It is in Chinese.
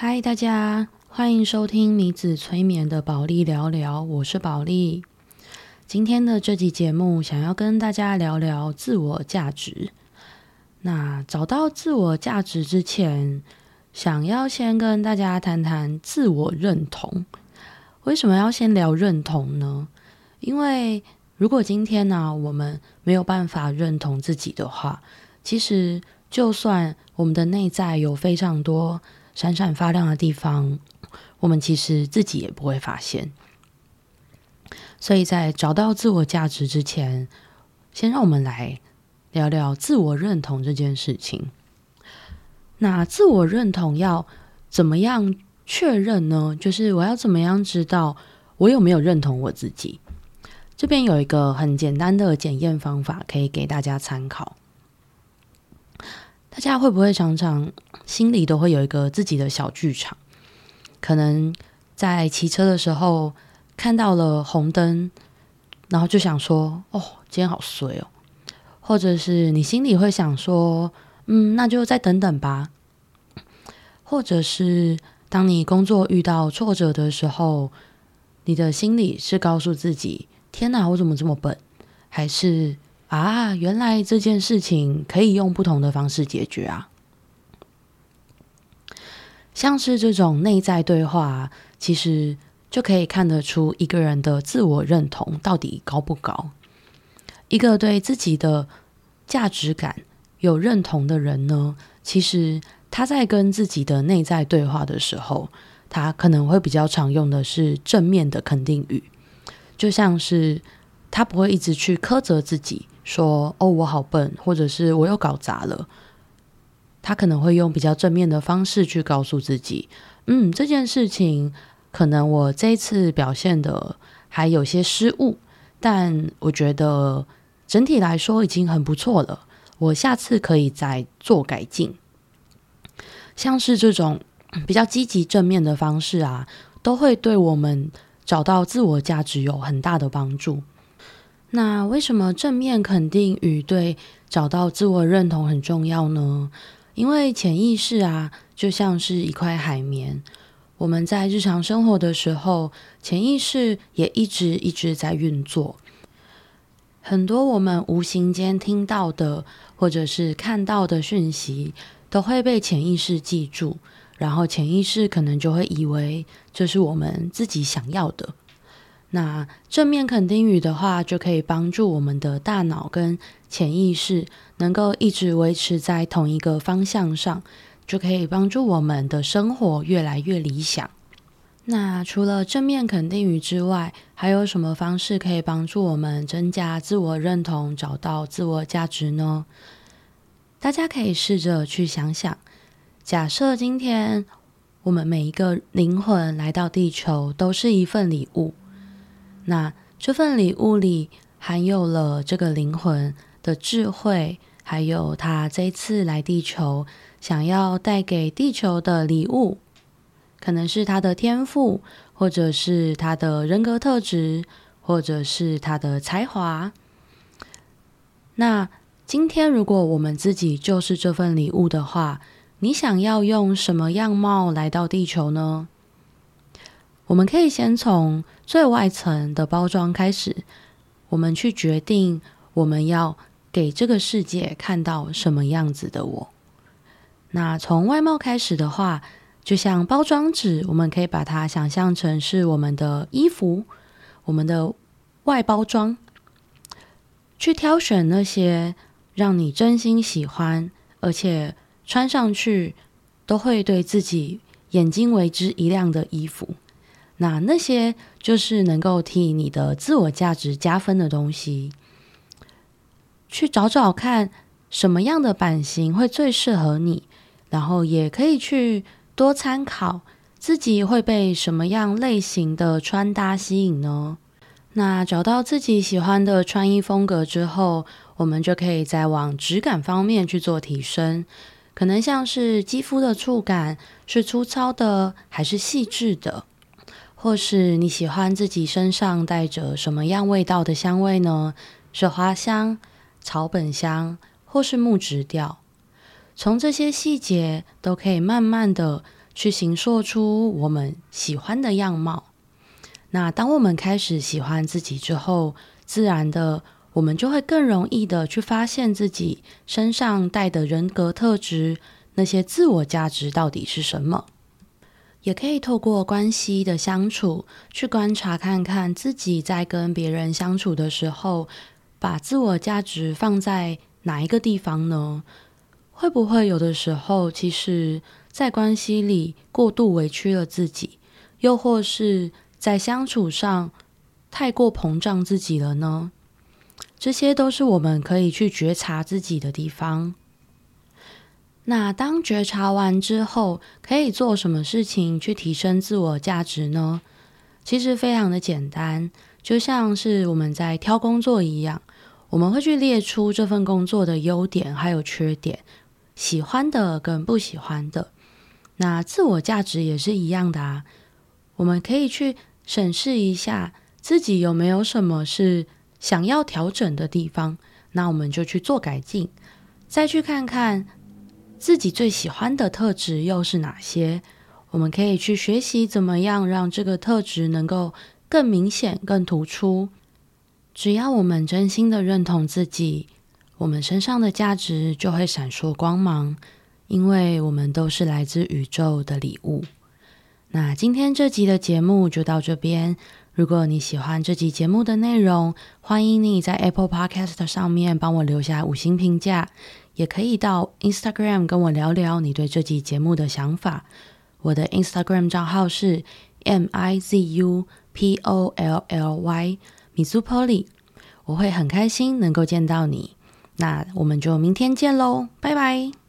嗨，大家欢迎收听米子催眠的宝丽聊聊，我是宝丽。今天的这集节目，想要跟大家聊聊自我价值。那找到自我价值之前，想要先跟大家谈谈自我认同。为什么要先聊认同呢？因为如果今天呢、我们没有办法认同自己的话，其实就算我们的内在有非常多。闪闪发亮的地方，我们其实自己也不会发现。所以在找到自我价值之前，先让我们来聊聊自我认同这件事情。那自我认同要怎么样确认呢？就是我要怎么样知道我有没有认同我自己？这边有一个很简单的检验方法，可以给大家参考。大家会不会常常心里都会有一个自己的小剧场？可能在骑车的时候看到了红灯，然后就想说：“哦，今天好衰哦。”或者是你心里会想说：“嗯，那就再等等吧。”或者是当你工作遇到挫折的时候，你的心里是告诉自己：“天哪，我怎么这么笨？”还是？啊，原来这件事情可以用不同的方式解决啊！像是这种内在对话，其实就可以看得出一个人的自我认同到底高不高。一个对自己的价值感有认同的人呢，其实他在跟自己的内在对话的时候，他可能会比较常用的是正面的肯定语，就像是他不会一直去苛责自己。说哦，我好笨，或者是我又搞砸了。他可能会用比较正面的方式去告诉自己，嗯，这件事情可能我这一次表现的还有些失误，但我觉得整体来说已经很不错了。我下次可以再做改进。像是这种比较积极正面的方式啊，都会对我们找到自我价值有很大的帮助。那为什么正面肯定语对找到自我认同很重要呢？因为潜意识啊，就像是一块海绵，我们在日常生活的时候，潜意识也一直一直在运作。很多我们无形间听到的或者是看到的讯息，都会被潜意识记住，然后潜意识可能就会以为这是我们自己想要的。那正面肯定语的话，就可以帮助我们的大脑跟潜意识能够一直维持在同一个方向上，就可以帮助我们的生活越来越理想。那除了正面肯定语之外，还有什么方式可以帮助我们增加自我认同、找到自我价值呢？大家可以试着去想想，假设今天我们每一个灵魂来到地球都是一份礼物。那这份礼物里含有了这个灵魂的智慧，还有他这次来地球想要带给地球的礼物，可能是他的天赋，或者是他的人格特质，或者是他的才华。那今天如果我们自己就是这份礼物的话，你想要用什么样貌来到地球呢？我们可以先从最外层的包装开始，我们去决定我们要给这个世界看到什么样子的我。那从外貌开始的话，就像包装纸，我们可以把它想象成是我们的衣服，我们的外包装，去挑选那些让你真心喜欢，而且穿上去都会对自己眼睛为之一亮的衣服。那那些就是能够替你的自我价值加分的东西，去找找看什么样的版型会最适合你，然后也可以去多参考自己会被什么样类型的穿搭吸引呢？那找到自己喜欢的穿衣风格之后，我们就可以再往质感方面去做提升，可能像是肌肤的触感是粗糙的还是细致的。或是你喜欢自己身上带着什么样味道的香味呢？是花香、草本香，或是木质调？从这些细节都可以慢慢的去形塑出我们喜欢的样貌。那当我们开始喜欢自己之后，自然的，我们就会更容易的去发现自己身上带的人格特质，那些自我价值到底是什么。也可以透过关系的相处，去观察看看自己在跟别人相处的时候，把自我价值放在哪一个地方呢？会不会有的时候，其实在关系里过度委屈了自己，又或是在相处上太过膨胀自己了呢？这些都是我们可以去觉察自己的地方。那当觉察完之后，可以做什么事情去提升自我价值呢？其实非常的简单，就像是我们在挑工作一样，我们会去列出这份工作的优点还有缺点，喜欢的跟不喜欢的。那自我价值也是一样的啊，我们可以去审视一下自己有没有什么是想要调整的地方，那我们就去做改进，再去看看。自己最喜欢的特质又是哪些？我们可以去学习怎么样让这个特质能够更明显、更突出。只要我们真心的认同自己，我们身上的价值就会闪烁光芒，因为我们都是来自宇宙的礼物。那今天这集的节目就到这边。如果你喜欢这集节目的内容，欢迎你在 Apple Podcast 上面帮我留下五星评价，也可以到 Instagram 跟我聊聊你对这集节目的想法。我的 Instagram 账号是 M I Z U P O L L Y 米苏 Polly，我会很开心能够见到你。那我们就明天见喽，拜拜。